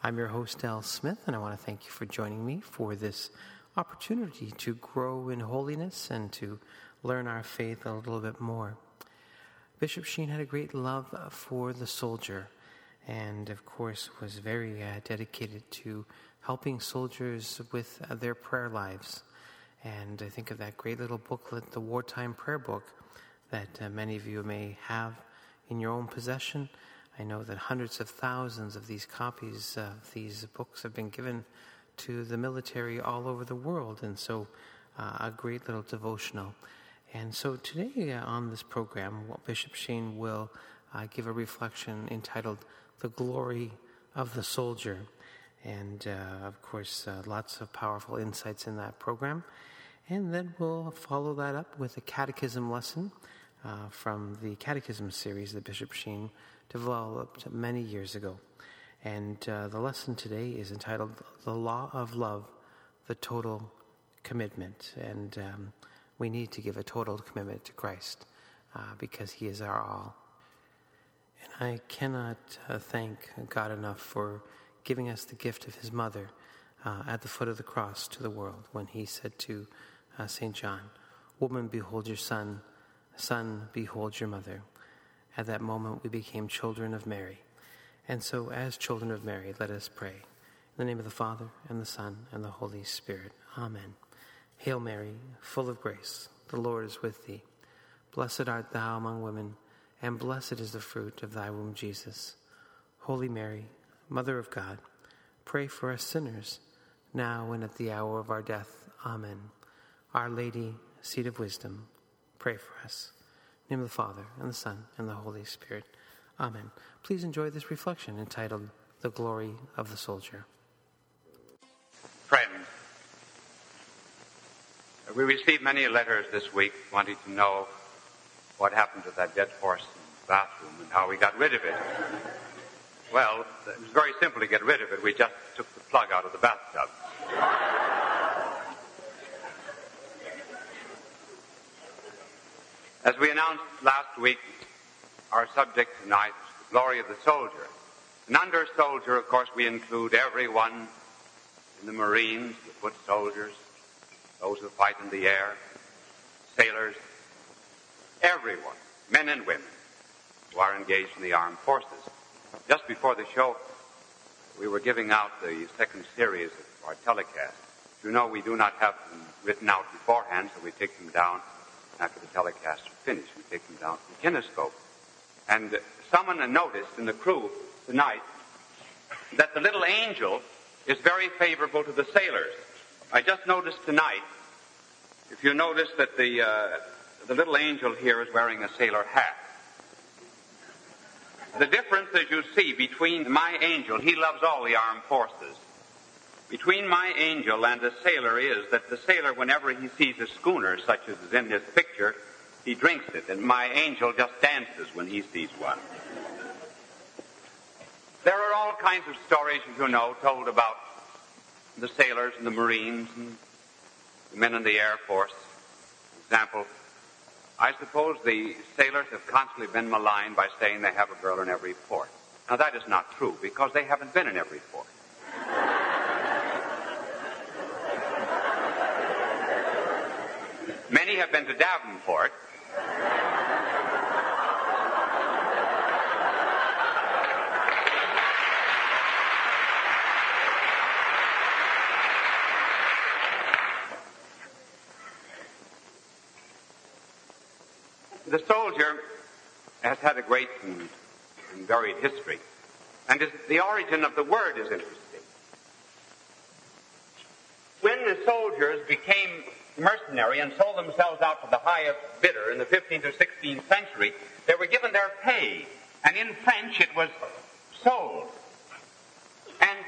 I'm your host, Al Smith, and I want to thank you for joining me for this opportunity to grow in holiness and to learn our faith a little bit more. Bishop Sheen had a great love for the soldier and, of course, was very uh, dedicated to helping soldiers with uh, their prayer lives. And I think of that great little booklet, the Wartime Prayer Book, that uh, many of you may have in your own possession. I know that hundreds of thousands of these copies of these books have been given to the military all over the world, and so uh, a great little devotional. And so today uh, on this program, Bishop Sheen will uh, give a reflection entitled The Glory of the Soldier. And uh, of course, uh, lots of powerful insights in that program. And then we'll follow that up with a catechism lesson uh, from the catechism series that Bishop Sheen developed many years ago. And uh, the lesson today is entitled The Law of Love, the Total Commitment. And um, we need to give a total commitment to Christ uh, because He is our all. And I cannot uh, thank God enough for giving us the gift of His mother uh, at the foot of the cross to the world when He said to uh, St. John, Woman, behold your son, son, behold your mother. At that moment, we became children of Mary. And so, as children of Mary, let us pray. In the name of the Father, and the Son, and the Holy Spirit. Amen. Hail Mary, full of grace, the Lord is with thee. Blessed art thou among women, and blessed is the fruit of thy womb, Jesus. Holy Mary, Mother of God, pray for us sinners, now and at the hour of our death. Amen. Our Lady, seat of wisdom, pray for us name of the Father, and the Son, and the Holy Spirit. Amen. Please enjoy this reflection entitled The Glory of the Soldier. Friends, we received many letters this week wanting to know what happened to that dead horse in the bathroom and how we got rid of it. Well, it was very simple to get rid of it. We just took the plug out of the bathtub. As we announced last week, our subject tonight is the glory of the soldier. And under soldier, of course, we include everyone in the Marines, the foot soldiers, those who fight in the air, sailors, everyone, men and women, who are engaged in the armed forces. Just before the show, we were giving out the second series of our telecast. You know, we do not have them written out beforehand, so we take them down after the telecast is finished. We take them down to the kinescope. And someone noticed in the crew tonight that the little angel is very favorable to the sailors. I just noticed tonight, if you notice that the, uh, the little angel here is wearing a sailor hat. The difference, as you see, between my angel, he loves all the armed forces. Between my angel and the sailor is that the sailor, whenever he sees a schooner such as is in this picture, he drinks it, and my angel just dances when he sees one. There are all kinds of stories, as you know, told about the sailors and the Marines and the men in the Air Force. For example, I suppose the sailors have constantly been maligned by saying they have a girl in every port. Now, that is not true because they haven't been in every port. Have been to Davenport. The soldier has had a great and, varied history, and the origin of the word is interesting. When the soldiers became mercenary and sold themselves out to the highest bidder in the 15th or 16th century, they were given their pay, and in French it was sold. And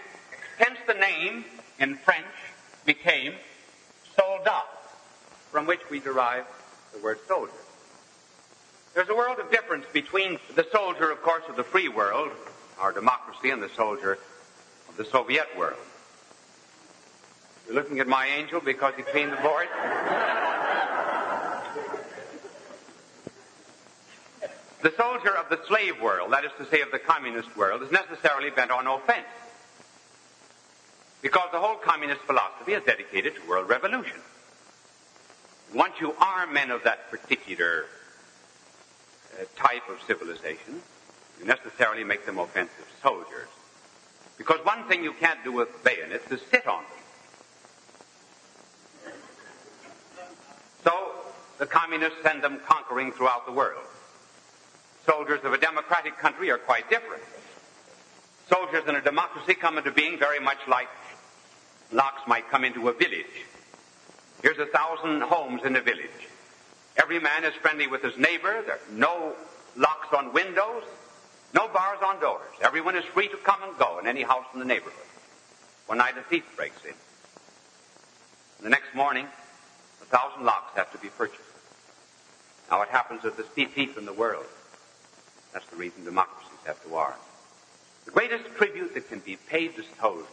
hence the name in French became soldat, from which we derive the word soldier. There's a world of difference between the soldier, of course, of the free world, our democracy, and the soldier of the Soviet world. You're looking at my angel because he cleaned the board? the soldier of the slave world, that is to say of the communist world, is necessarily bent on offense. Because the whole communist philosophy is dedicated to world revolution. Once you are men of that particular uh, type of civilization, you necessarily make them offensive soldiers. Because one thing you can't do with bayonets is sit on them. So, the communists send them conquering throughout the world. Soldiers of a democratic country are quite different. Soldiers in a democracy come into being very much like locks might come into a village. Here's a thousand homes in a village. Every man is friendly with his neighbor. There are no locks on windows, no bars on doors. Everyone is free to come and go in any house in the neighborhood. One night a thief breaks in. The next morning, a thousand locks have to be purchased. Now it happens that there's thief in the world. That's the reason democracies have to arm. The greatest tribute that can be paid to soldiers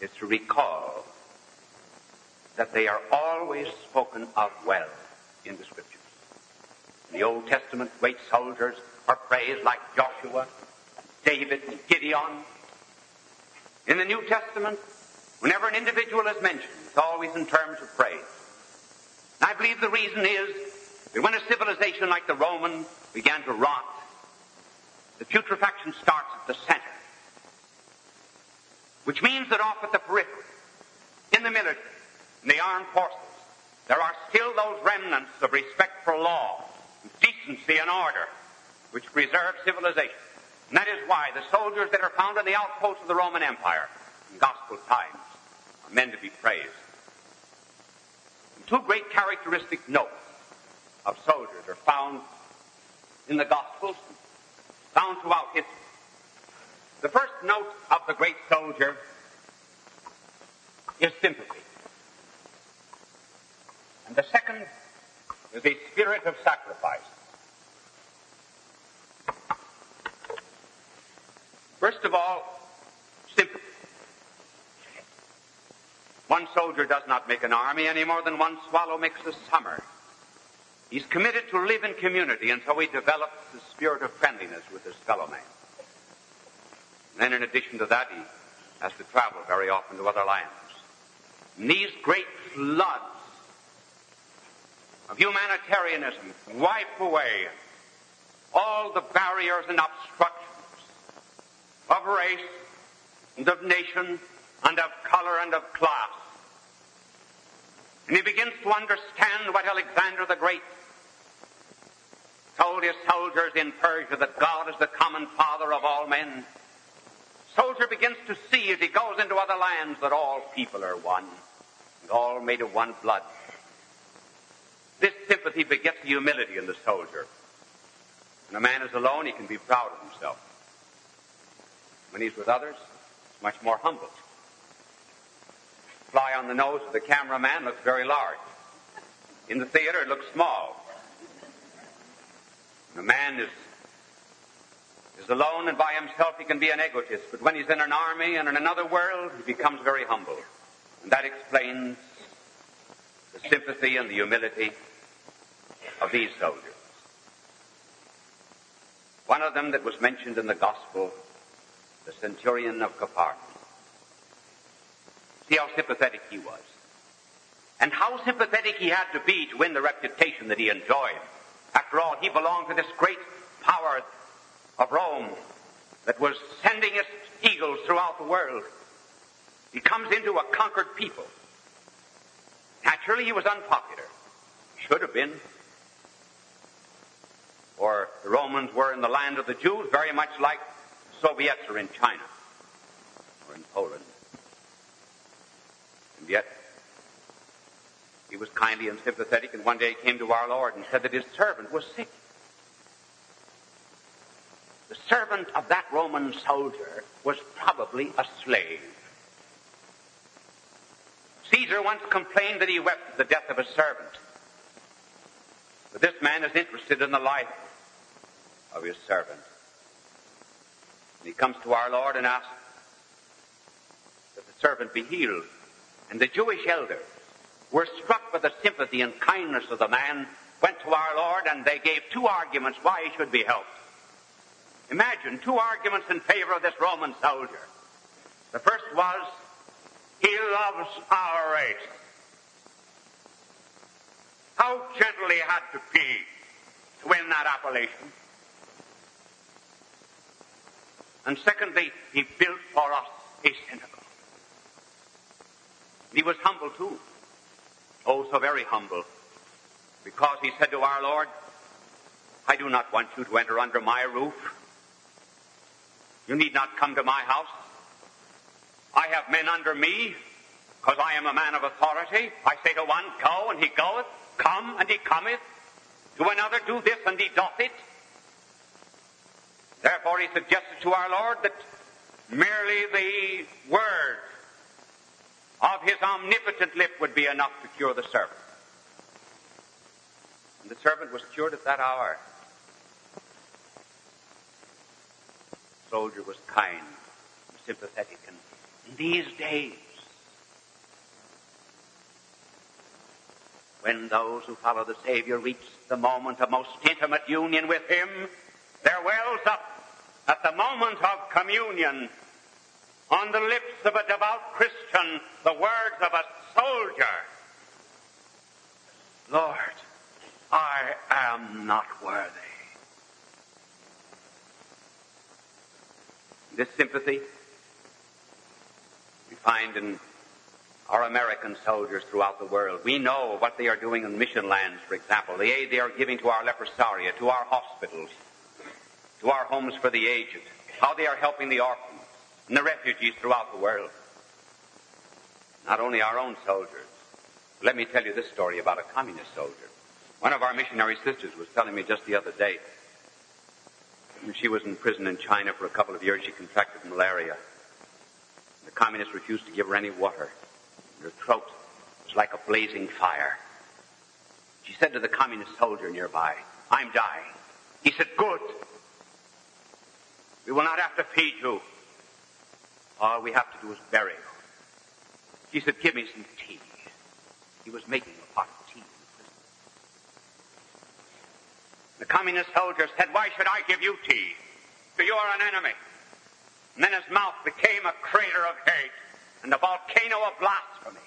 is to recall that they are always spoken of well in the scriptures. In the Old Testament, great soldiers are praised like Joshua, David, and Gideon. In the New Testament, whenever an individual is mentioned, it's always in terms of praise. I believe the reason is that when a civilization like the Roman began to rot, the putrefaction starts at the center. Which means that off at the periphery, in the military, in the armed forces, there are still those remnants of respect for law, decency, and order which preserve civilization. And that is why the soldiers that are found in the outposts of the Roman Empire in gospel times are men to be praised. Two great characteristic notes of soldiers are found in the Gospels, found throughout history. The first note of the great soldier is sympathy. And the second is a spirit of sacrifice. First of all, sympathy. One soldier does not make an army any more than one swallow makes a summer. He's committed to live in community, and so he develops the spirit of friendliness with his fellow man. And then in addition to that, he has to travel very often to other lands. And these great floods of humanitarianism wipe away all the barriers and obstructions of race and of nation and of color and of class. And he begins to understand what Alexander the Great told his soldiers in Persia that God is the common father of all men. Soldier begins to see as he goes into other lands that all people are one, and all made of one blood. This sympathy begets humility in the soldier. When a man is alone, he can be proud of himself. When he's with others, he's much more humble. Fly on the nose of the cameraman looks very large. In the theater, it looks small. A man is is alone and by himself, he can be an egotist. But when he's in an army and in another world, he becomes very humble. And that explains the the sympathy and the humility of these soldiers. One of them that was mentioned in the Gospel, the centurion of Capernaum. See how sympathetic he was. And how sympathetic he had to be to win the reputation that he enjoyed. After all, he belonged to this great power of Rome that was sending its eagles throughout the world. He comes into a conquered people. Naturally, he was unpopular. Should have been. Or the Romans were in the land of the Jews, very much like Soviets are in China or in Poland. Yet, he was kindly and sympathetic, and one day came to our Lord and said that his servant was sick. The servant of that Roman soldier was probably a slave. Caesar once complained that he wept at the death of his servant. But this man is interested in the life of his servant. And he comes to our Lord and asks that the servant be healed. And the Jewish elders were struck with the sympathy and kindness of the man, went to our Lord, and they gave two arguments why he should be helped. Imagine two arguments in favor of this Roman soldier. The first was, he loves our race. How gentle he had to be to win that appellation. And secondly, he built for us a synagogue. He was humble too. Oh, so very humble. Because he said to our Lord, I do not want you to enter under my roof. You need not come to my house. I have men under me, because I am a man of authority. I say to one, go, and he goeth. Come, and he cometh. To another, do this, and he doth it. Therefore, he suggested to our Lord that merely the word of his omnipotent lip would be enough to cure the servant. And the servant was cured at that hour. The soldier was kind, and sympathetic, and in these days, when those who follow the Savior reach the moment of most intimate union with Him, there wells up at the moment of communion on the lips of a devout Christian the words of a soldier. Lord, I am not worthy. This sympathy we find in our American soldiers throughout the world. We know what they are doing in mission lands, for example, the aid they are giving to our leprosaria, to our hospitals, to our homes for the aged, how they are helping the orphans and the refugees throughout the world. Not only our own soldiers. Let me tell you this story about a communist soldier. One of our missionary sisters was telling me just the other day. When she was in prison in China for a couple of years, she contracted malaria. The communists refused to give her any water. Her throat was like a blazing fire. She said to the communist soldier nearby, I'm dying. He said, Good. We will not have to feed you. All we have to do is bury you. He said, Give me some tea. He was making a pot of tea in the prison. The communist soldier said, Why should I give you tea? For you are an enemy. And then his mouth became a crater of hate and a volcano of blasphemy.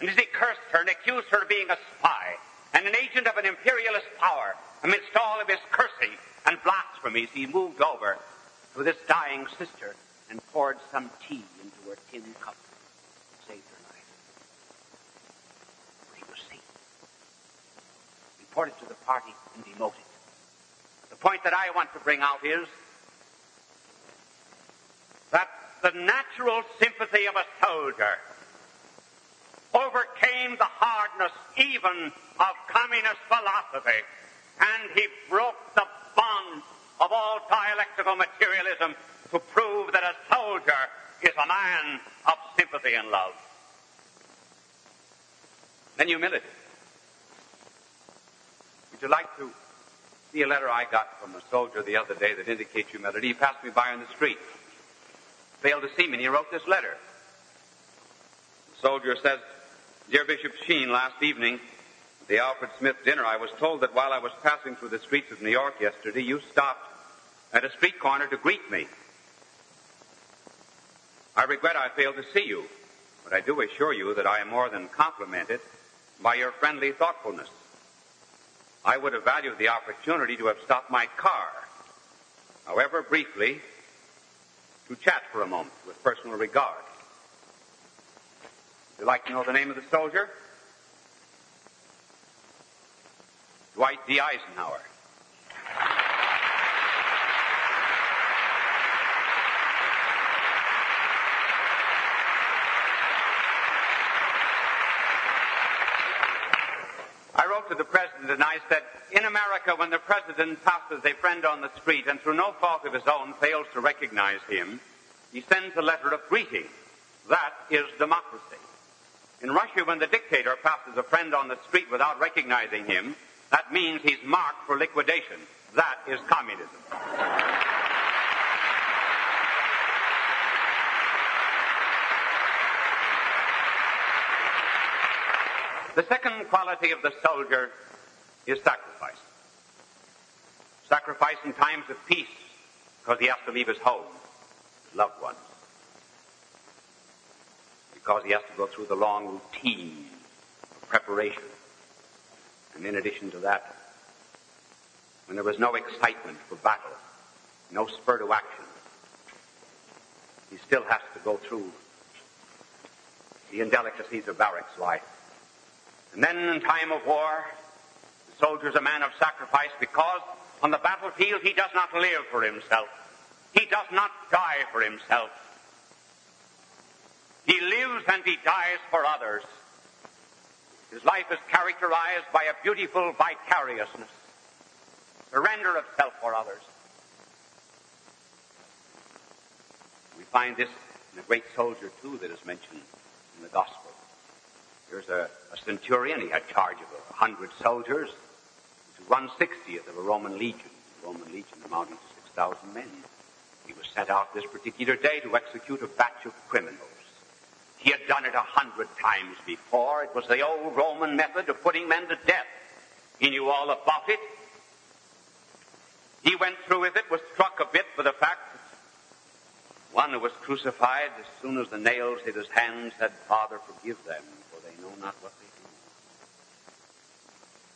And as he cursed her and accused her of being a spy and an agent of an imperialist power, amidst all of his cursing and blasphemies, he moved over to this dying sister and poured some tea into her tin cup and saved her life. He was safe. Reported to the party and demoted. The point that I want to bring out is that the natural sympathy of a soldier overcame the hardness even of communist philosophy and he broke the bonds of all dialectical materialism to prove that a soldier is a man of sympathy and love. Then humility. Would you like to see a letter I got from a soldier the other day that indicates humility? He passed me by on the street. Failed to see me, and he wrote this letter. The soldier says, Dear Bishop Sheen, last evening, at the Alfred Smith dinner, I was told that while I was passing through the streets of New York yesterday, you stopped at a street corner to greet me. I regret I failed to see you, but I do assure you that I am more than complimented by your friendly thoughtfulness. I would have valued the opportunity to have stopped my car, however briefly, to chat for a moment with personal regard. Would you like to know the name of the soldier? Dwight D. Eisenhower. I wrote I said, in America, when the president passes a friend on the street and through no fault of his own fails to recognize him, he sends a letter of greeting. That is democracy. In Russia, when the dictator passes a friend on the street without recognizing him, that means he's marked for liquidation. That is communism. The second quality of the soldier is sacrifice. Sacrifice in times of peace because he has to leave his home, his loved ones. Because he has to go through the long routine of preparation. And in addition to that, when there was no excitement for battle, no spur to action, he still has to go through the indelicacies of barracks life. And then in time of war, the soldier is a man of sacrifice because on the battlefield he does not live for himself. He does not die for himself. He lives and he dies for others. His life is characterized by a beautiful vicariousness, surrender of self for others. We find this in a great soldier, too, that is mentioned in the Gospel. There's a, a centurion, he had charge of a hundred soldiers, one sixtieth of a Roman legion, a Roman legion amounting to 6,000 men. He was sent out this particular day to execute a batch of criminals. He had done it a hundred times before. It was the old Roman method of putting men to death. He knew all about it. He went through with it, was struck a bit for the fact that one who was crucified, as soon as the nails hit his hands, said, Father, forgive them, for they know not what they do.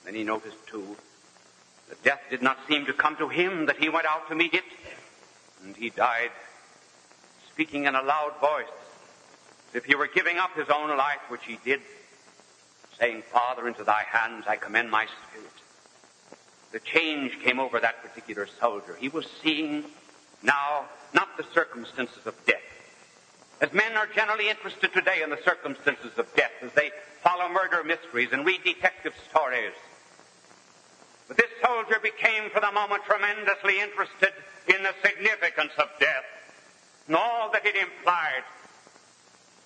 Then he noticed, too, that death did not seem to come to him, that he went out to meet it, and he died speaking in a loud voice, as if he were giving up his own life, which he did, saying, Father, into thy hands I commend my spirit. The change came over that particular soldier. He was seeing now not the circumstances of death. As men are generally interested today in the circumstances of death, as they follow murder mysteries and read detective stories. But this soldier became for the moment tremendously interested in the significance of death and all that it implied.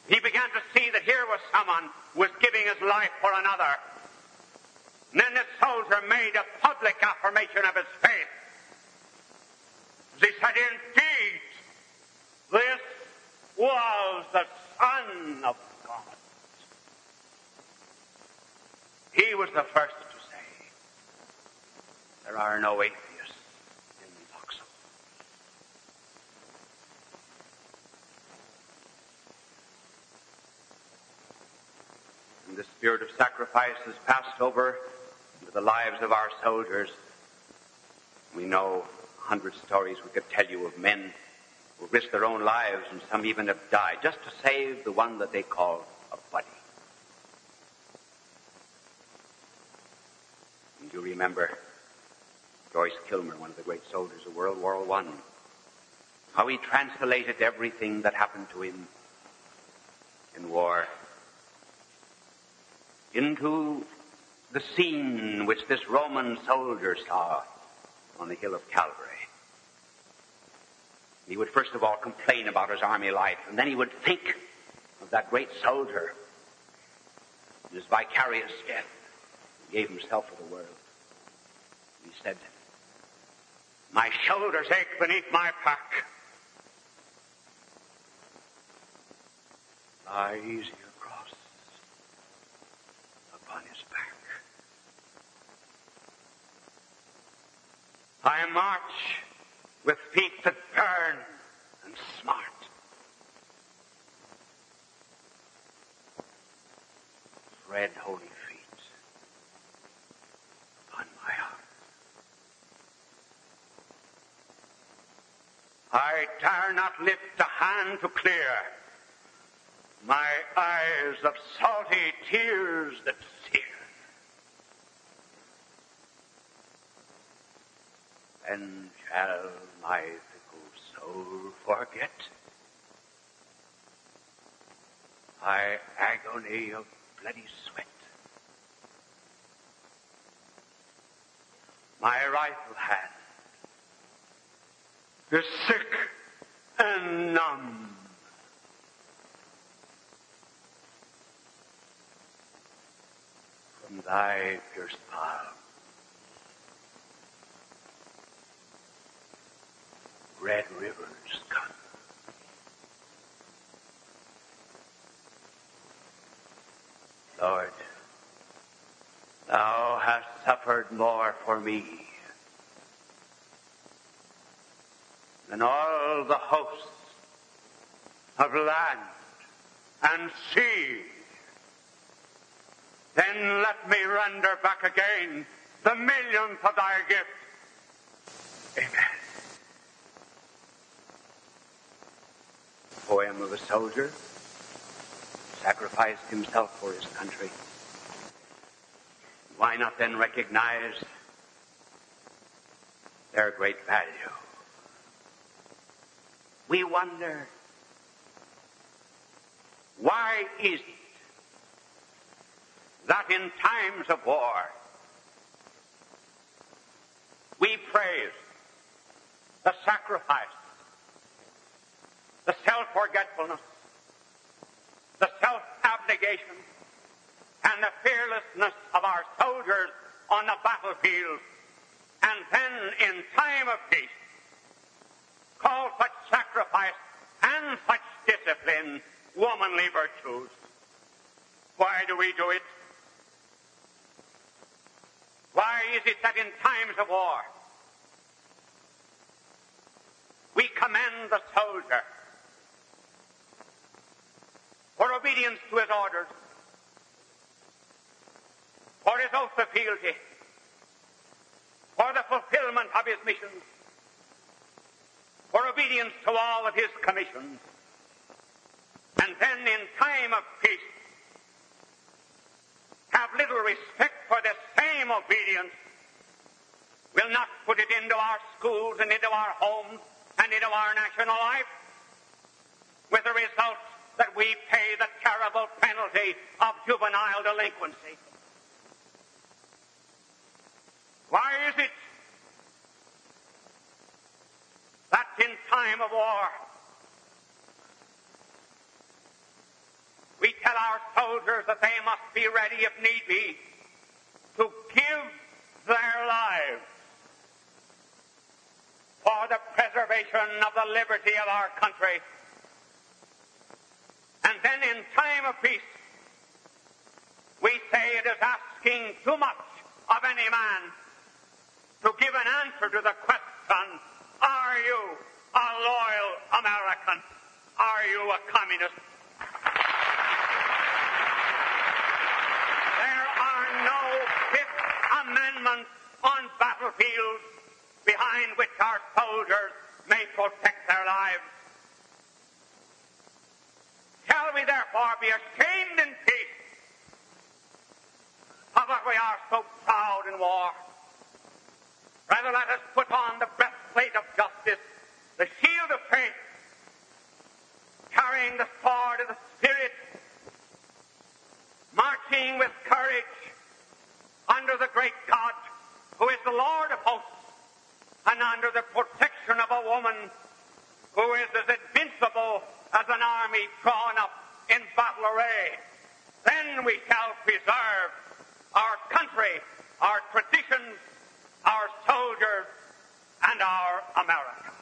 He began to see that here was someone who was giving his life for another. And then this soldier made a public affirmation of his faith. He said, indeed, this was the Son of God. He was the first there are no atheists in foxholes. And the spirit of sacrifice has passed over into the lives of our soldiers. We know a hundred stories we could tell you of men who risked their own lives and some even have died just to save the one that they call a buddy. And you remember Joyce Kilmer, one of the great soldiers of World War I, how he translated everything that happened to him in war into the scene which this Roman soldier saw on the hill of Calvary. He would first of all complain about his army life, and then he would think of that great soldier his vicarious death. He gave himself for the world. He said, my shoulders ache beneath my pack. Lie easy across upon his back. I march with feet that burn and smart. Red holy I dare not lift a hand to clear my eyes of salty tears that sear. And shall my fickle soul forget my agony of bloody sweat? My rifle hand is sick and numb. From thy pierced palm, red rivers come. Lord, thou hast suffered more for me than all the hosts of land and sea. Then let me render back again the millionth of thy gift. Amen. Poem of a soldier sacrificed himself for his country. Why not then recognize their great value? We wonder, why is it that in times of war we praise the sacrifice, the self-forgetfulness, the self-abnegation, and the fearlessness of our soldiers on the battlefield, and then in time of peace call such sacrifice and such discipline womanly virtues. Why do we do it? Why is it that in times of war we commend the soldier for obedience to his orders, for his oath of fealty, for the fulfillment of his missions, for obedience to all of his commissions, and then in time of peace have little respect for the same obedience, will not put it into our schools and into our homes and into our national life, with the result that we pay the terrible penalty of juvenile delinquency. Why is it that in time of war we tell our soldiers that they must be ready if need be to give their lives for the preservation of the liberty of our country. And then in time of peace, we say it is asking too much of any man to give an answer to the question, are you a loyal American? Are you a communist? There are no Fifth Amendment on battlefields behind which our soldiers may protect their lives. Shall we therefore be ashamed in peace of what we are so proud in war? Rather let us put on the breastplate of justice, the shield of faith, carrying the sword of the Spirit, marching with courage under the great God who is the Lord of hosts and under the protection of a woman who is as invincible as an army drawn up in battle array. Then we shall preserve our country, our traditions, our soldiers, and our America.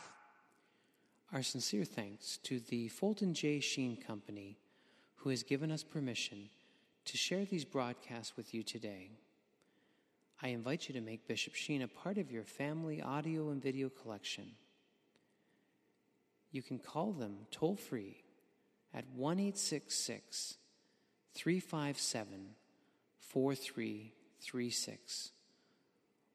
Our sincere thanks to the Fulton J. Sheen Company, who has given us permission to share these broadcasts with you today. I invite you to make Bishop Sheen a part of your family audio and video collection. You can call them toll free at 1 357 4336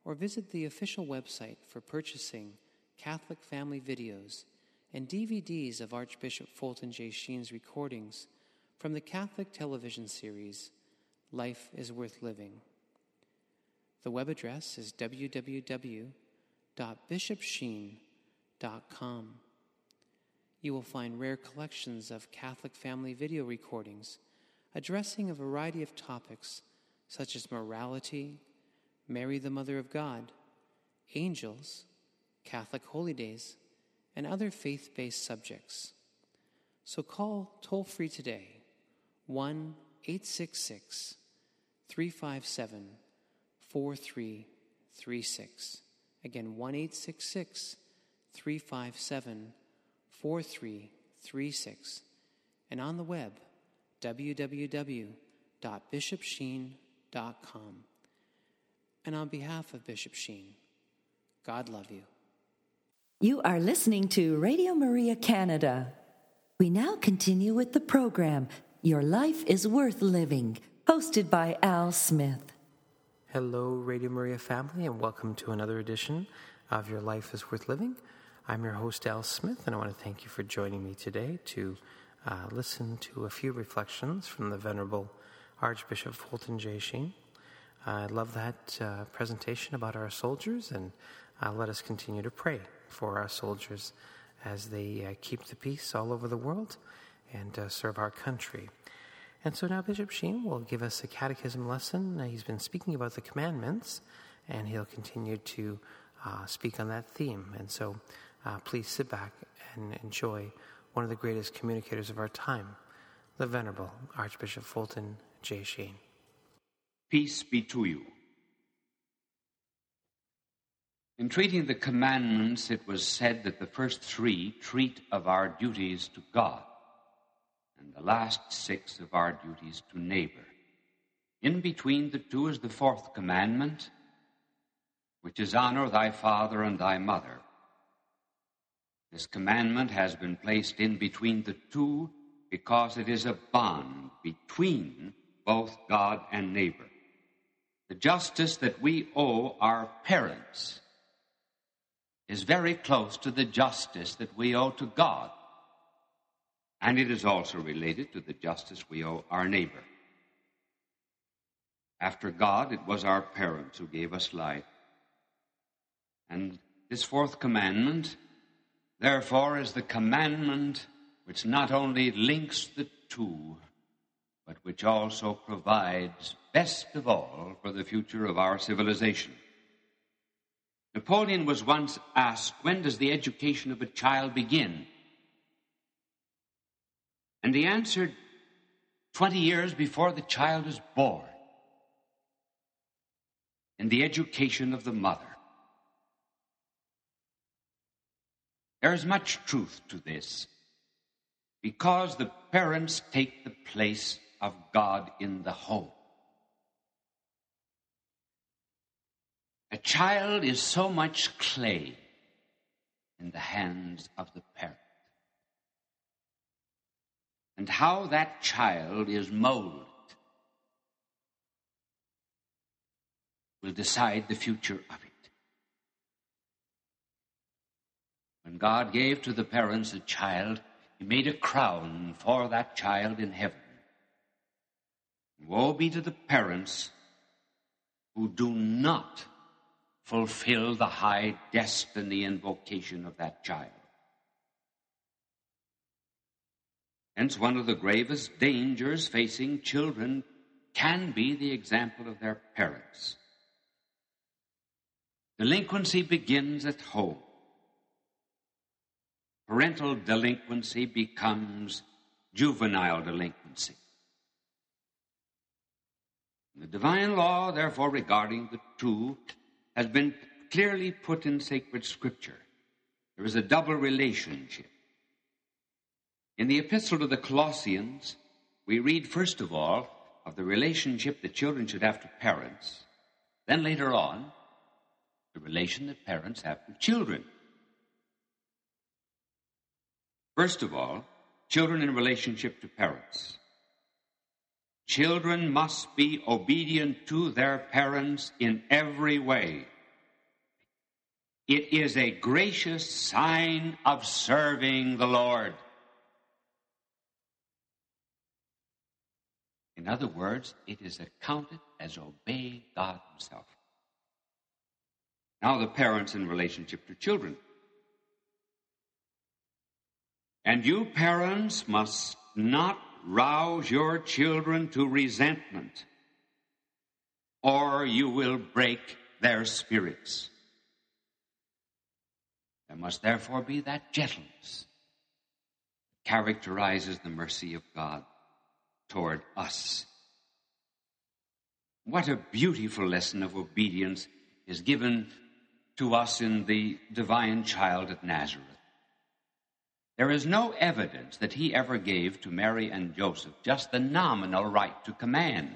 or visit the official website for purchasing Catholic family videos and DVDs of Archbishop Fulton J. Sheen's recordings from the Catholic television series Life is Worth Living. The web address is www.bishopsheen.com. You will find rare collections of Catholic family video recordings addressing a variety of topics such as morality, Mary the Mother of God, angels, Catholic holy days, and other faith based subjects. So call toll free today 1 866 357 4336. Again, 1 866 357 4336. And on the web, www.bishopsheen.com. And on behalf of Bishop Sheen, God love you. You are listening to Radio Maria Canada. We now continue with the program Your Life is Worth Living, hosted by Al Smith. Hello, Radio Maria family, and welcome to another edition of Your Life is Worth Living. I'm your host, Al Smith, and I want to thank you for joining me today to uh, listen to a few reflections from the Venerable Archbishop Fulton J. Sheen. I love that uh, presentation about our soldiers, and uh, let us continue to pray for our soldiers as they uh, keep the peace all over the world and uh, serve our country. And so now Bishop Sheen will give us a catechism lesson. Uh, he's been speaking about the commandments, and he'll continue to uh, speak on that theme. And so please sit back and enjoy one of the greatest communicators of our time, the Venerable Archbishop Fulton J. Sheen. Peace be to you. In treating the commandments, it was said that the first three treat of our duties to God and the last six of our duties to neighbor. In between the two is the fourth commandment, which is honor thy father and thy mother. This commandment has been placed in between the two because it is a bond between both God and neighbor. The justice that we owe our parents is very close to the justice that we owe to God. And it is also related to the justice we owe our neighbor. After God, it was our parents who gave us life. And this fourth commandment, therefore, is the commandment which not only links the two, but which also provides, best of all, for the future of our civilization. Napoleon was once asked, When does the education of a child begin? And he answered 20 years before the child is born in the education of the mother. There is much truth to this because the parents take the place of God in the home. A child is so much clay in the hands of the parent and how that child is molded will decide the future of it. When God gave to the parents a child, He made a crown for that child in heaven. Woe be to the parents who do not fulfill the high destiny and vocation of that child. Hence, one of the gravest dangers facing children can be the example of their parents. Delinquency begins at home. Parental delinquency becomes juvenile delinquency. The divine law, therefore, regarding the two, has been clearly put in sacred scripture. There is a double relationship. In the epistle to the Colossians, we read first of all of the relationship that children should have to parents, Then later on, the relation that parents have to children. First of all, children in relationship to parents. Children must be obedient to their parents in every way. It is a gracious sign of serving the Lord. In other words, it is accounted as obeying God Himself. Now, the parents in relationship to children. And you parents must not rouse your children to resentment, or you will break their spirits. There must therefore be that gentleness that characterizes the mercy of God toward us. What a beautiful lesson of obedience is given to us in the divine child at Nazareth. There is no evidence that he ever gave to Mary and Joseph just the nominal right to command.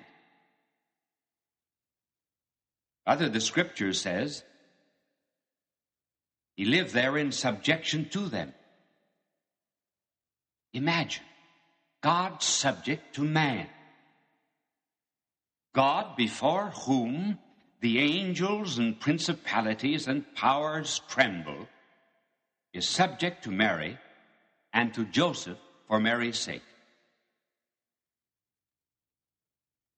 Rather, the scripture says he lived there in subjection to them. Imagine God subject to man. God before whom the angels and principalities and powers tremble is subject to Mary and to Joseph for Mary's sake.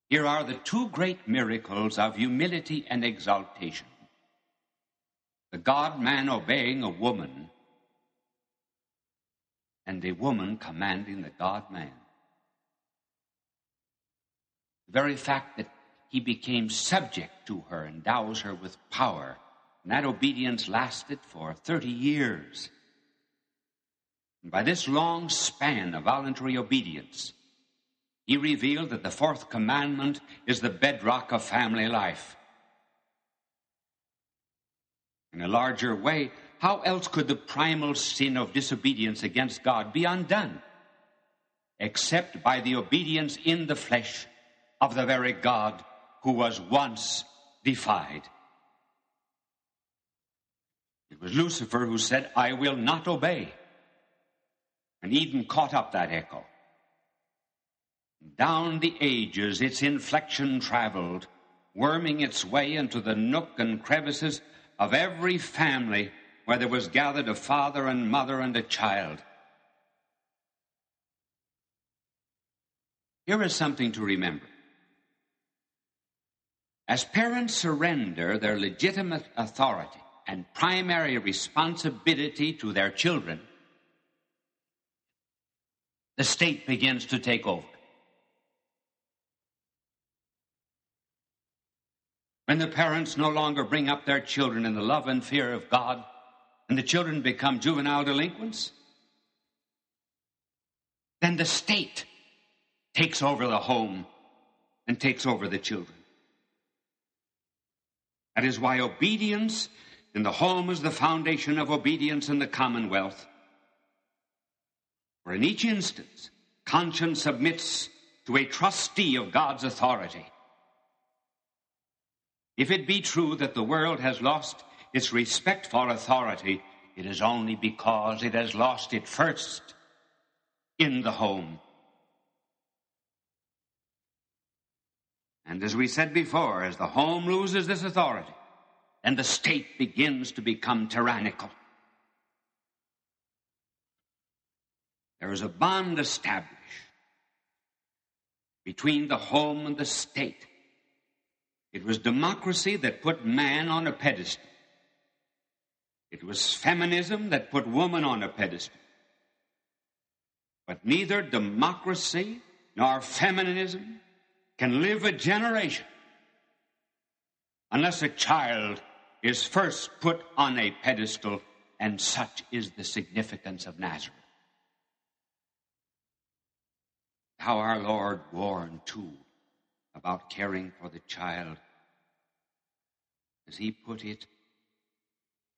Here are the two great miracles of humility and exaltation the God man obeying a woman, and a woman commanding the God man. The very fact that he became subject to her endows her with power, and that obedience lasted for 30 years. And by this long span of voluntary obedience, he revealed that the fourth commandment is the bedrock of family life. In a larger way, how else could the primal sin of disobedience against God be undone? Except by the obedience in the flesh of the very God who was once defied. It was Lucifer who said, I will not obey. And Eden caught up that echo. Down the ages, its inflection traveled, worming its way into the nook and crevices of every family where there was gathered a father and mother and a child. Here is something to remember. As parents surrender their legitimate authority and primary responsibility to their children, the state begins to take over. When the parents no longer bring up their children in the love and fear of God, and the children become juvenile delinquents, then the state takes over the home and takes over the children. That is why obedience in the home is the foundation of obedience in the commonwealth. For in each instance, conscience submits to a trustee of God's authority. If it be true that the world has lost its respect for authority, it is only because it has lost it first in the home. And as we said before, as the home loses this authority, then the state begins to become tyrannical. There is a bond established between the home and the state. It was democracy that put man on a pedestal. It was feminism that put woman on a pedestal. But neither democracy nor feminism can live a generation unless a child is first put on a pedestal, and such is the significance of Nazareth. how our Lord warned too about caring for the child. As he put it,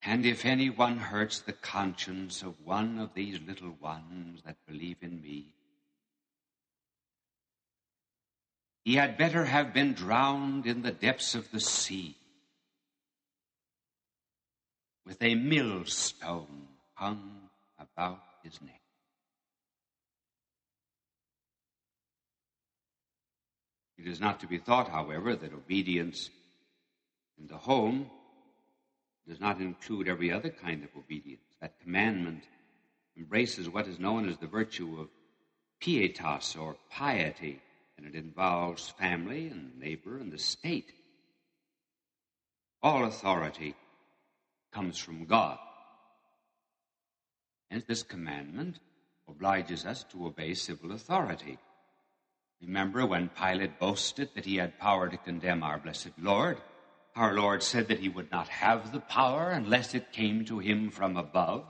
and if anyone hurts the conscience of one of these little ones that believe in me, he had better have been drowned in the depths of the sea with a millstone hung about his neck. It is not to be thought, however, that obedience in the home does not include every other kind of obedience. That commandment embraces what is known as the virtue of pietas or piety, and it involves family and neighbor and the state. All authority comes from God. Hence, this commandment obliges us to obey civil authority. Remember when Pilate boasted that he had power to condemn our blessed Lord? Our Lord said that he would not have the power unless it came to him from above.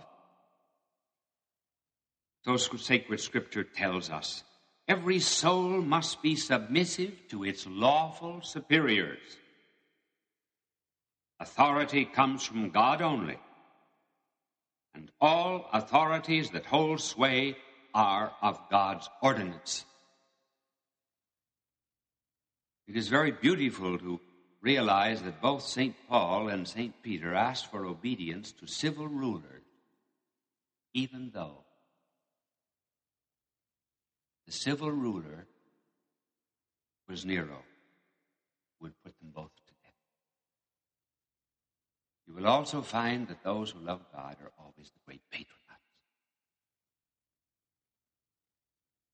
So sacred scripture tells us every soul must be submissive to its lawful superiors. Authority comes from God only, and all authorities that hold sway are of God's ordinance. It is very beautiful to realize that both St. Paul and St. Peter asked for obedience to civil rulers, even though the civil ruler was Nero, would put them both to death. You will also find that those who love God are always the great patriots.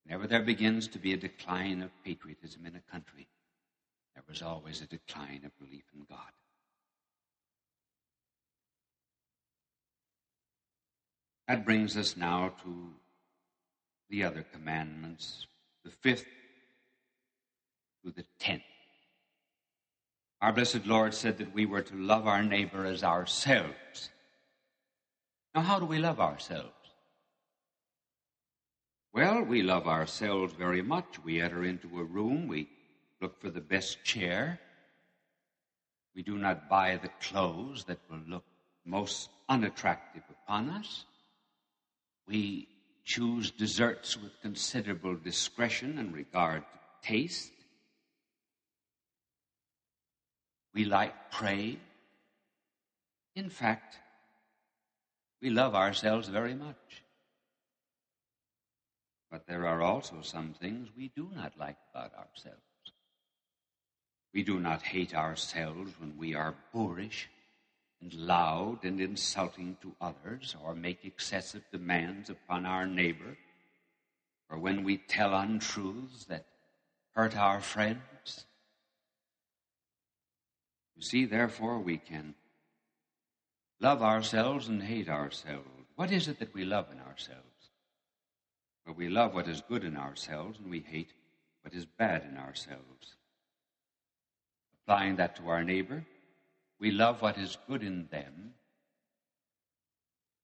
Whenever there begins to be a decline of patriotism in a country, there was always a decline of belief in God. That brings us now to the other commandments, the fifth to the tenth. Our blessed Lord said that we were to love our neighbor as ourselves. Now, how do we love ourselves? Well, we love ourselves very much. We enter into a room, we look for the best chair. We do not buy the clothes that will look most unattractive upon us. We choose desserts with considerable discretion and regard to taste. We like praise. In fact, we love ourselves very much. But there are also some things we do not like about ourselves. We do not hate ourselves when we are boorish and loud and insulting to others, or make excessive demands upon our neighbor, or when we tell untruths that hurt our friends. You see, therefore, we can love ourselves and hate ourselves. What is it that we love in ourselves? Well, we love what is good in ourselves, and we hate what is bad in ourselves. Applying that to our neighbor, we love what is good in them,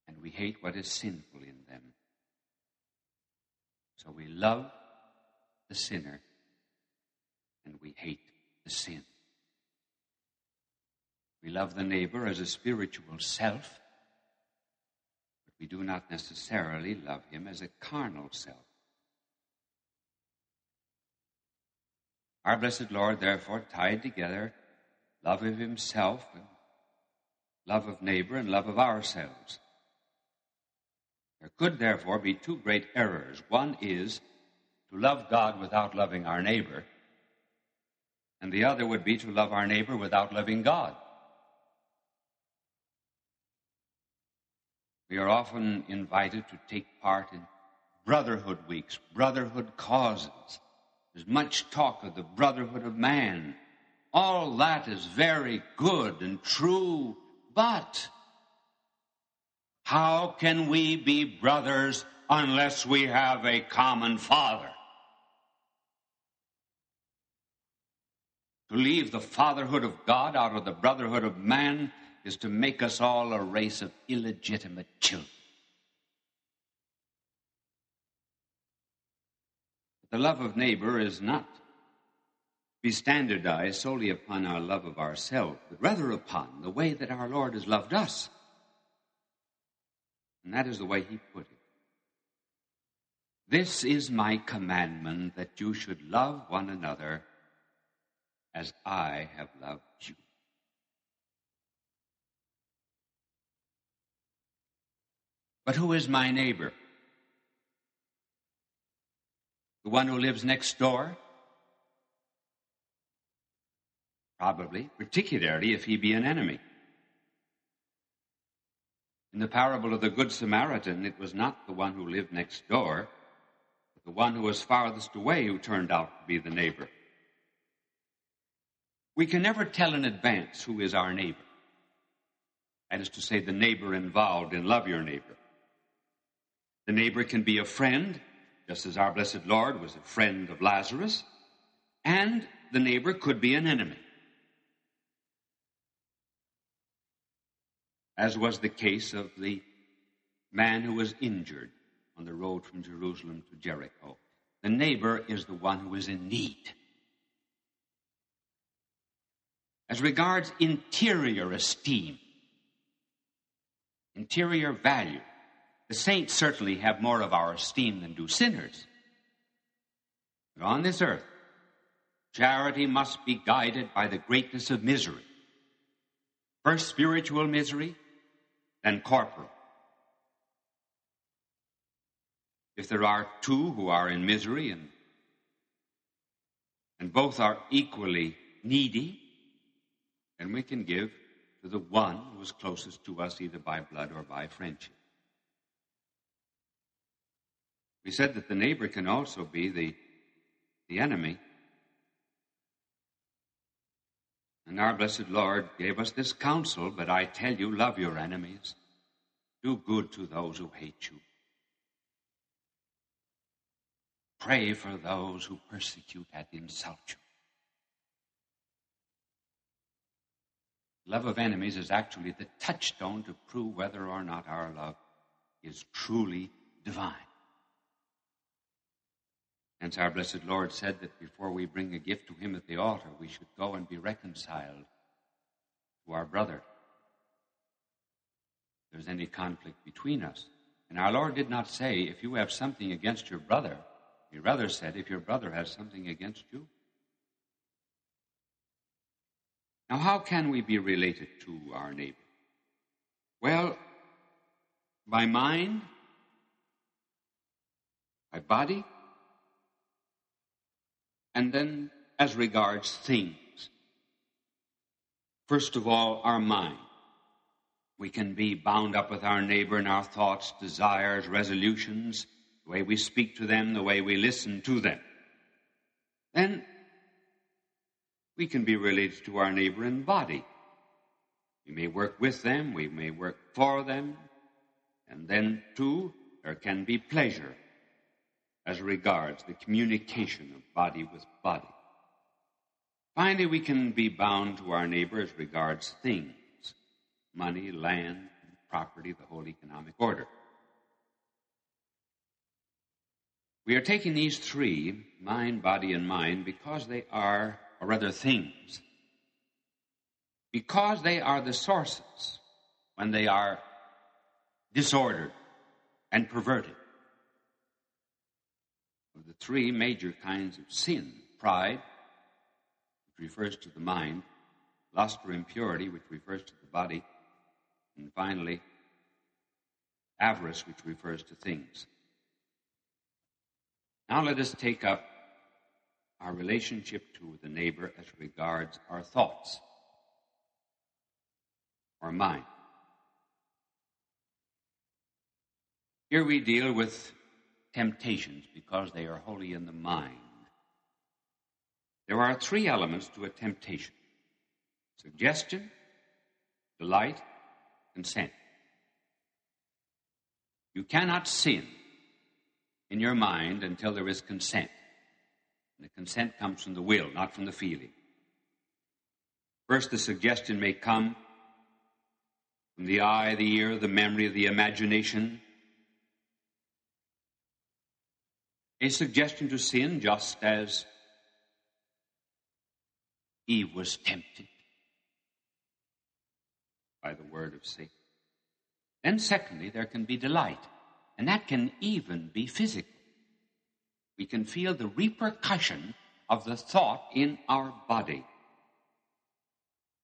and we hate what is sinful in them. So we love the sinner, and we hate the sin. We love the neighbor as a spiritual self, but we do not necessarily love him as a carnal self. Our blessed Lord, therefore, tied together love of himself and love of neighbor and love of ourselves. There could therefore be two great errors. One is to love God without loving our neighbor, and the other would be to love our neighbor without loving God. We are often invited to take part in brotherhood weeks, brotherhood causes. There's much talk of the brotherhood of man. All that is very good and true, but how can we be brothers unless we have a common father? To leave the fatherhood of God out of the brotherhood of man is to make us all a race of illegitimate children. The love of neighbor is not be standardized solely upon our love of ourselves, but rather upon the way that our Lord has loved us. And that is the way He put it. This is my commandment that you should love one another as I have loved you. But who is my neighbor? The one who lives next door? Probably, particularly if he be an enemy. In the parable of the Good Samaritan, it was not the one who lived next door, but the one who was farthest away who turned out to be the neighbor. We can never tell in advance who is our neighbor. That is to say, the neighbor involved in love your neighbor. The neighbor can be a friend, just as our blessed Lord was a friend of Lazarus, and the neighbor could be an enemy. as was the case of the man who was injured on the road from Jerusalem to Jericho. The neighbor is the one who is in need. As regards interior esteem, interior value, the saints certainly have more of our esteem than do sinners. But on this earth, charity must be guided by the greatness of misery. First, spiritual misery, then corporal. If there are two who are in misery and, and both are equally needy, then we can give to the one who is closest to us either by blood or by friendship. We said that the neighbor can also be the, the enemy And our blessed Lord gave us this counsel, but I tell you, love your enemies. Do good to those who hate you. Pray for those who persecute and insult you. Love of enemies is actually the touchstone to prove whether or not our love is truly divine. Hence, our blessed Lord said that before we bring a gift to Him at the altar, we should go and be reconciled to our brother. If there's any conflict between us. And our Lord did not say, if you have something against your brother, He rather said, if your brother has something against you. Now, how can we be related to our neighbor? Well, by mind, by body, and then, as regards things, first of all, our mind. We can be bound up with our neighbor in our thoughts, desires, resolutions, the way we speak to them, the way we listen to them. Then we can be related to our neighbor in body. We may work with them, we may work for them, and then, too, there can be pleasure as regards the communication of body with body. Finally, we can be bound to our neighbor as regards things money, land, property, the whole economic order. We are taking these three, mind, body, and mind, because they are, or rather things, because they are the sources when they are disordered and perverted of the three major kinds of sin pride, which refers to the mind, lust or impurity, which refers to the body, and finally, avarice, which refers to things. Now let us take up our relationship to the neighbor as regards our thoughts, our mind. Here we deal with temptations because they are wholly in the mind. There are three elements to a temptation suggestion, delight, consent. You cannot sin in your mind until there is consent. And the consent comes from the will, not from the feeling. First, the suggestion may come from the eye, the ear, the memory, the imagination, a suggestion to sin, just as he was tempted by the word of Satan. Then, secondly, there can be delight, and that can even be physical. We can feel the repercussion of the thought in our body.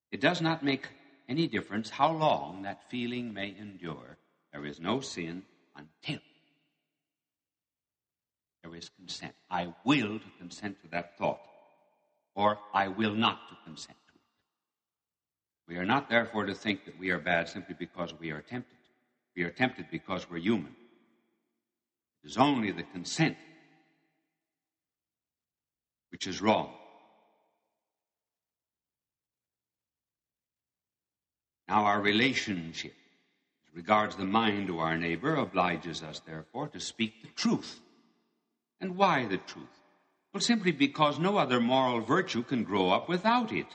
It does not make any difference how long that feeling may endure. There is no sin until there is consent. I will to consent to that thought, or I will not to consent to it. We are not therefore to think that we are bad simply because we are tempted. We are tempted because we're human. It is only the consent which is wrong. Now, our relationship as regards the mind to our neighbor obliges us, therefore, to speak the truth. And why the truth? Well, simply because no other moral virtue can grow up without it.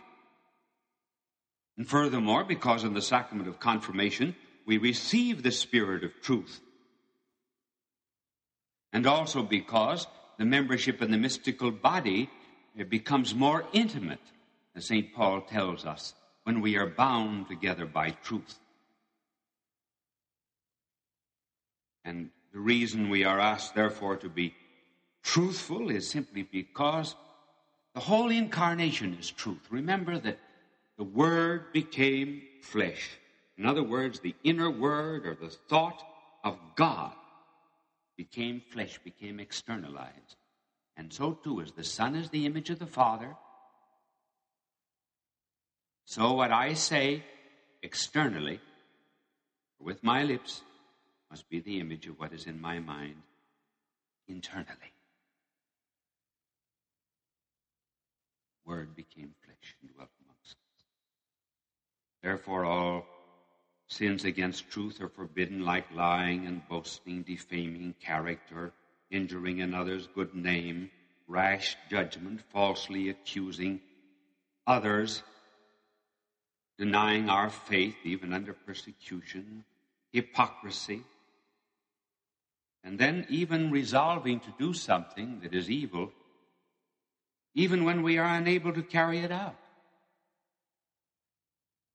And furthermore, because in the sacrament of confirmation, we receive the spirit of truth. And also because the membership in the mystical body becomes more intimate, as St. Paul tells us, when we are bound together by truth. And the reason we are asked, therefore, to be truthful is simply because the whole incarnation is truth. Remember that the Word became flesh. In other words, the inner word or the thought of God became flesh, became externalized. And so too, as the Son is the image of the Father, so what I say externally, with my lips, must be the image of what is in my mind internally. Word became flesh and dwelt amongst us. Therefore, all sins against truth are forbidden, like lying and boasting, defaming character, injuring another's good name, rash judgment, falsely accusing others, denying our faith even under persecution, hypocrisy, and then even resolving to do something that is evil, even when we are unable to carry it out.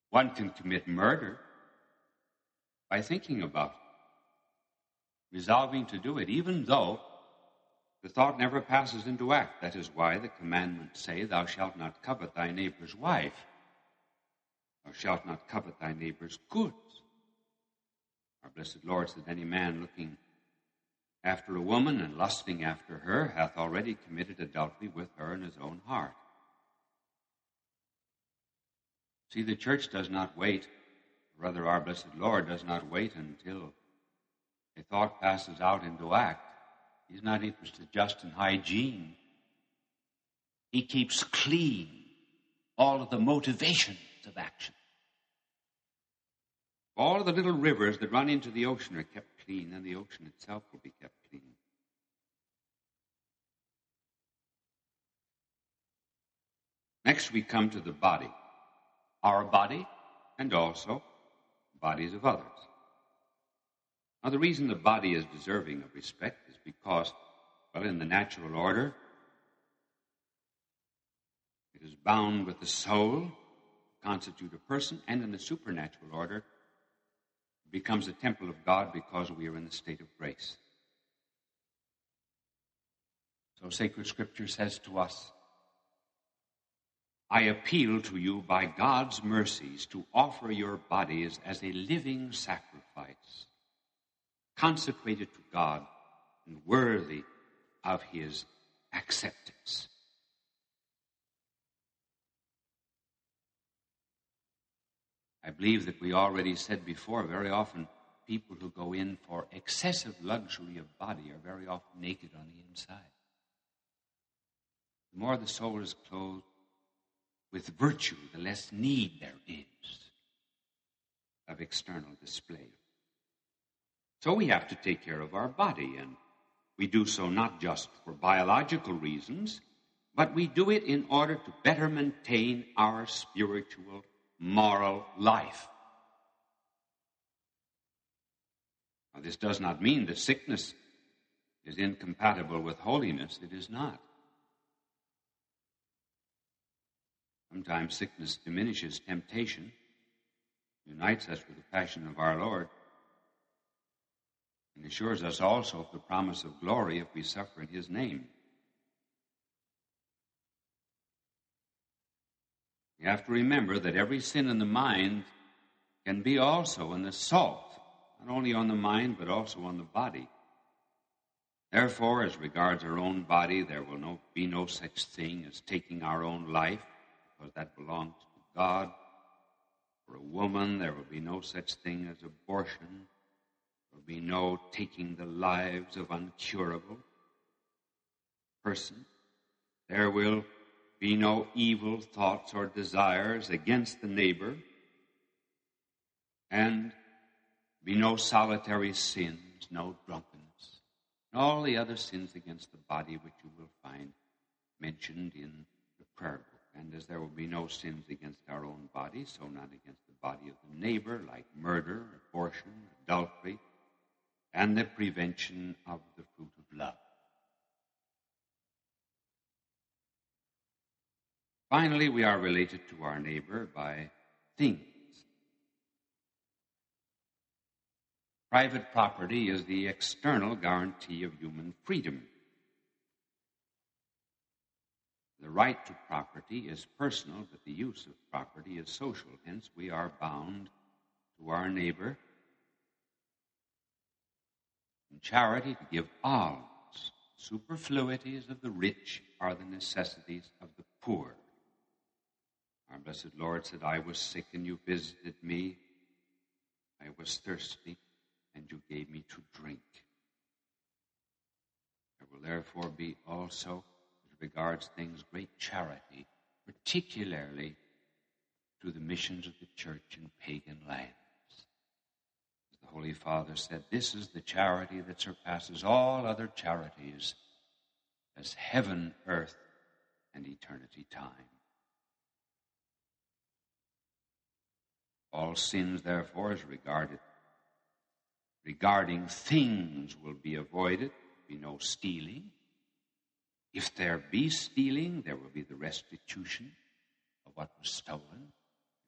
One can commit murder by thinking about it, resolving to do it, even though the thought never passes into act. That is why the commandments say, Thou shalt not covet thy neighbor's wife. Thou shalt not covet thy neighbor's goods. Our blessed Lord said, Any man looking after a woman and lusting after her hath already committed adultery with her in his own heart. See, the church does not wait, rather, our blessed Lord does not wait until a thought passes out into act. He's not interested just in hygiene. He keeps clean all of the motivations of action. All of the little rivers that run into the ocean are kept clean, and the ocean itself will be kept clean. Next, we come to the body. Our body and also bodies of others. Now, the reason the body is deserving of respect is because, well, in the natural order, it is bound with the soul, constitute a person, and in the supernatural order, becomes a temple of God because we are in the state of grace. So, sacred scripture says to us, I appeal to you by God's mercies to offer your bodies as a living sacrifice, consecrated to God and worthy of his acceptance. I believe that we already said before, very often people who go in for excessive luxury of body are very often naked on the inside. The more the soul is clothed with virtue, the less need there is of external display. So we have to take care of our body, and we do so not just for biological reasons, but we do it in order to better maintain our spiritual, moral life. Now, this does not mean that sickness is incompatible with holiness. It is not. Sometimes sickness diminishes temptation, unites us with the passion of our Lord, and assures us also of the promise of glory if we suffer in His name. You have to remember that every sin in the mind can be also an assault not only on the mind, but also on the body. Therefore, as regards our own body, there will no, be no such thing as taking our own life, because that belongs to God. For a woman, there will be no such thing as abortion. There will be no taking the lives of uncurable persons. There will be no evil thoughts or desires against the neighbor, and be no solitary sins, no drunkenness, and all the other sins against the body which you will find mentioned in the prayer book. And as there will be no sins against our own body, so none against the body of the neighbor, like murder, abortion, adultery, and the prevention of the fruit of love. Finally, we are related to our neighbor by things. Private property is the external guarantee of human freedom. The right to property is personal, but the use of property is social. Hence, we are bound to our neighbor in charity to give alms. Superfluities of the rich are the necessities of the poor. Our blessed Lord said, I was sick and you visited me. I was thirsty and you gave me to drink. There will therefore be also, as regards things, great charity, particularly to the missions of the church in pagan lands. As the Holy Father said, this is the charity that surpasses all other charities as heaven, earth, and eternity time. All sins, therefore, as regarded regarding things will be avoided, be no stealing. If there be stealing, there will be the restitution of what was stolen.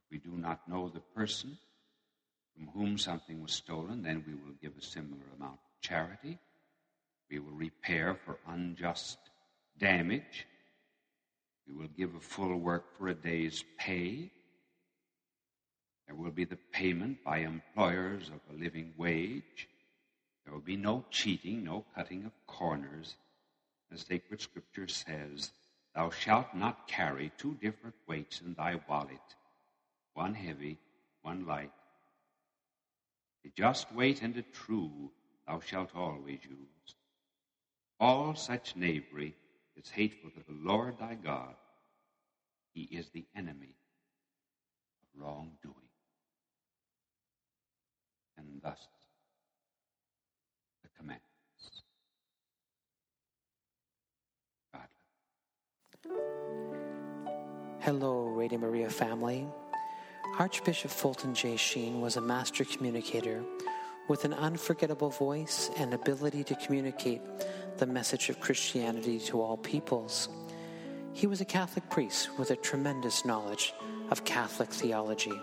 If we do not know the person from whom something was stolen, then we will give a similar amount of charity. We will repair for unjust damage. We will give a full work for a day's pay. There will be the payment by employers of a living wage. There will be no cheating, no cutting of corners. The sacred scripture says, Thou shalt not carry two different weights in thy wallet, one heavy, one light. A just weight and a true thou shalt always use. All such knavery is hateful to the Lord thy God. He is the enemy of wrongdoing and thus the commandments. Hello, Radio Maria family. Archbishop Fulton J. Sheen was a master communicator with an unforgettable voice and ability to communicate the message of Christianity to all peoples. He was a Catholic priest with a tremendous knowledge of Catholic theology.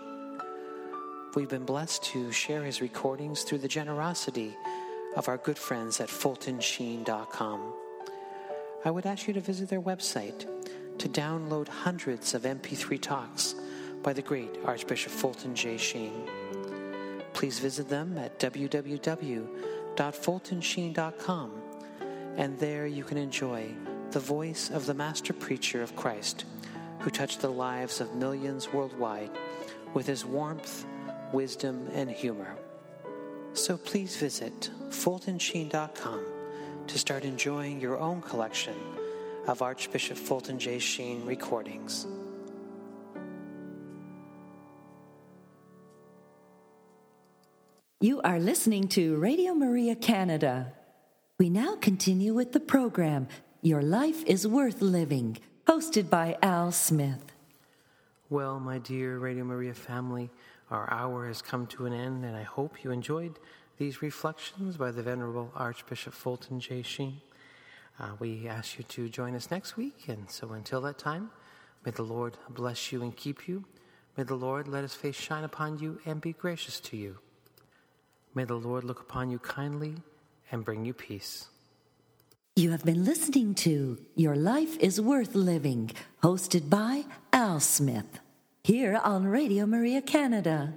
We've been blessed to share his recordings through the generosity of our good friends at FultonSheen.com. I would ask you to visit their website to download hundreds of MP3 talks by the great Archbishop Fulton J. Sheen. Please visit them at www.fultonsheen.com, and there you can enjoy the voice of the master preacher of Christ who touched the lives of millions worldwide with his warmth wisdom, and humor. So please visit FultonSheen.com to start enjoying your own collection of Archbishop Fulton J. Sheen recordings. You are listening to Radio Maria Canada. We now continue with the program Your Life is Worth Living, hosted by Al Smith. Well, my dear Radio Maria family, our hour has come to an end, and I hope you enjoyed these reflections by the Venerable Archbishop Fulton J. Sheen. Uh, we ask you to join us next week, and so until that time, may the Lord bless you and keep you. May the Lord let his face shine upon you and be gracious to you. May the Lord look upon you kindly and bring you peace. You have been listening to Your Life is Worth Living, hosted by Al Smith here on Radio Maria Canada.